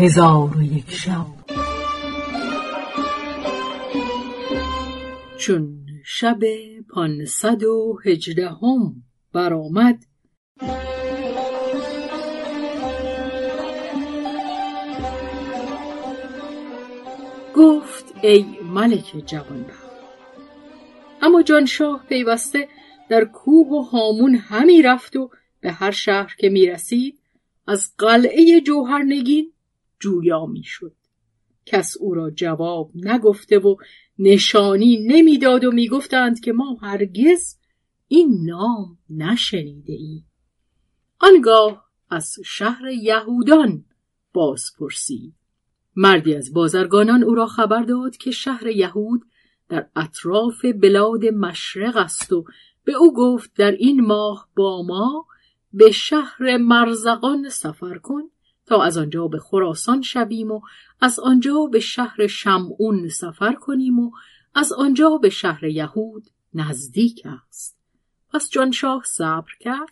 هزار و یک شب. چون شب پانصد و هجدهم برآمد گفت ای ملک جوانبخت اما جانشاه پیوسته در کوه و هامون همی رفت و به هر شهر که می رسید از قلعه جوهرنگین جویا می شد. کس او را جواب نگفته و نشانی نمی‌داد و می‌گفتند که ما هرگز این نام نشنیده ایم. آنگاه از شهر یهودان باز پرسید. مردی از بازرگانان او را خبر داد که شهر یهود در اطراف بلاد مشرق است و به او گفت در این ماه با ما به شهر مرزقان سفر کن تا از آنجا به خراسان شویم و از آنجا به شهر شمعون سفر کنیم و از آنجا به شهر یهود نزدیک است. پس جانشاه صبر کرد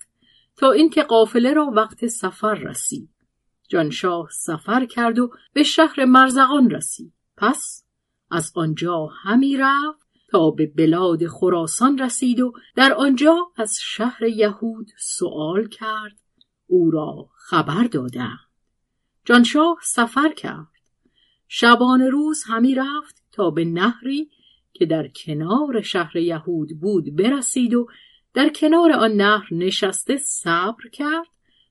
تا اینکه قافله را وقت سفر رسید. جانشاه سفر کرد و به شهر مرزقان رسید. پس از آنجا همی رفت تا به بلاد خراسان رسید و در آنجا از شهر یهود سوال کرد. او را خبر دادند جانشاه سفر کرد. شبان روز همی رفت تا به نهری که در کنار شهر یهود بود برسید و در کنار آن نهر نشسته صبر کرد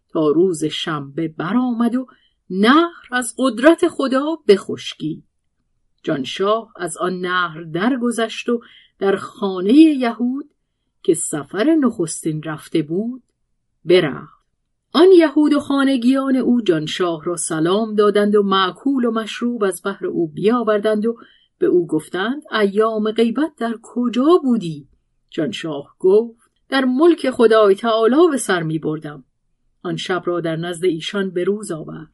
تا روز شنبه برآمد و نهر از قدرت خدا بخشکی جانشاه از آن نهر درگذشت و در خانه یهود که سفر نخستین رفته بود برفت. آن یهود و خانگیان او جانشاه را سلام دادند و معکول و مشروب از بهر او بیاوردند و به او گفتند ایام غیبت در کجا بودی؟ جانشاه گفت در ملک خدای تعالی به سر می بردم. آن شب را در نزد ایشان به روز آورد.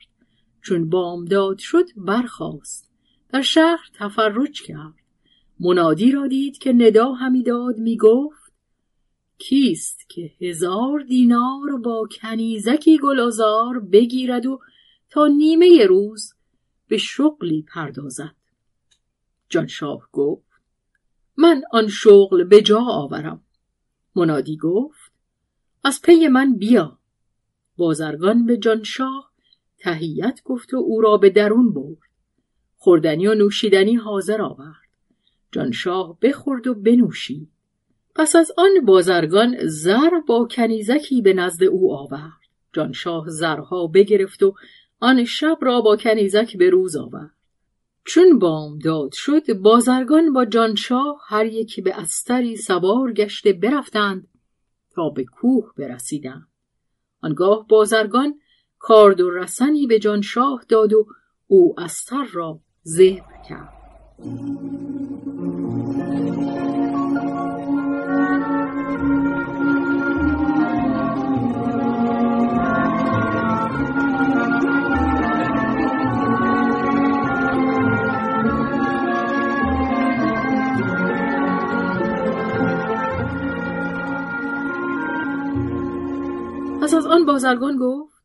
چون بامداد شد برخاست. در شهر تفرج کرد. منادی را دید که ندا همی داد می گفت کیست که هزار دینار با کنیزکی گلازار بگیرد و تا نیمه روز به شغلی پردازد؟ جانشاه گفت من آن شغل به جا آورم. منادی گفت از پی من بیا. بازرگان به جانشاه تهیت گفت و او را به درون برد. خوردنی و نوشیدنی حاضر آورد. جانشاه بخورد و بنوشید. پس از آن بازرگان زر با کنیزکی به نزد او آورد. جانشاه زرها بگرفت و آن شب را با کنیزک به روز آورد. چون بامداد شد بازرگان با جانشاه هر یکی به استری سوار گشته برفتند تا به کوه برسیدند. آنگاه بازرگان کارد و رسنی به جانشاه داد و او استر را ذبح کرد. پس از آن بازرگان گفت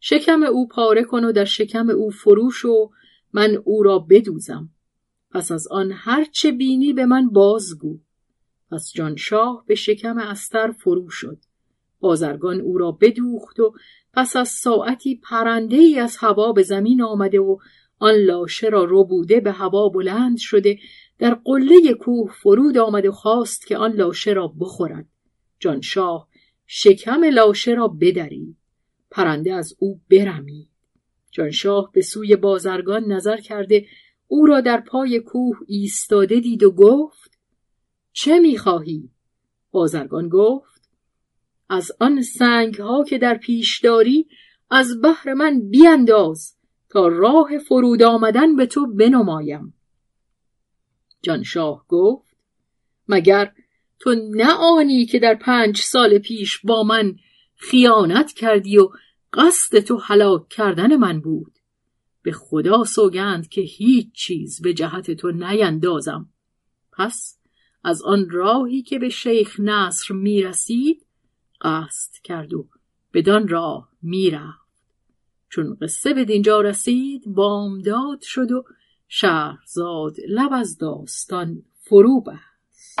شکم او پاره کن و در شکم او فروش و من او را بدوزم. پس از آن هر چه بینی به من بازگو. پس جانشاه به شکم استر فرو شد. بازرگان او را بدوخت و پس از ساعتی پرنده ای از هوا به زمین آمده و آن لاشه را ربوده به هوا بلند شده در قله کوه فرود آمد و خواست که آن لاشه را بخورد. جانشاه شکم لاشه را بدرید پرنده از او برمید جانشاه به سوی بازرگان نظر کرده او را در پای کوه ایستاده دید و گفت چه می‌خواهی؟ بازرگان گفت از آن سنگ ها که در پیش داری از بحر من بیانداز تا راه فرود آمدن به تو بنمایم. جانشاه گفت مگر تو نه آنی که در پنج سال پیش با من خیانت کردی و قصد تو هلاک کردن من بود. به خدا سوگند که هیچ چیز به جهت تو نیندازم. پس از آن راهی که به شیخ نصر می‌رسید قصد کرد و بدان راه می‌رفت. چون قصه به دینجا رسید بامداد شد و شهرزاد لب از داستان فرو بست.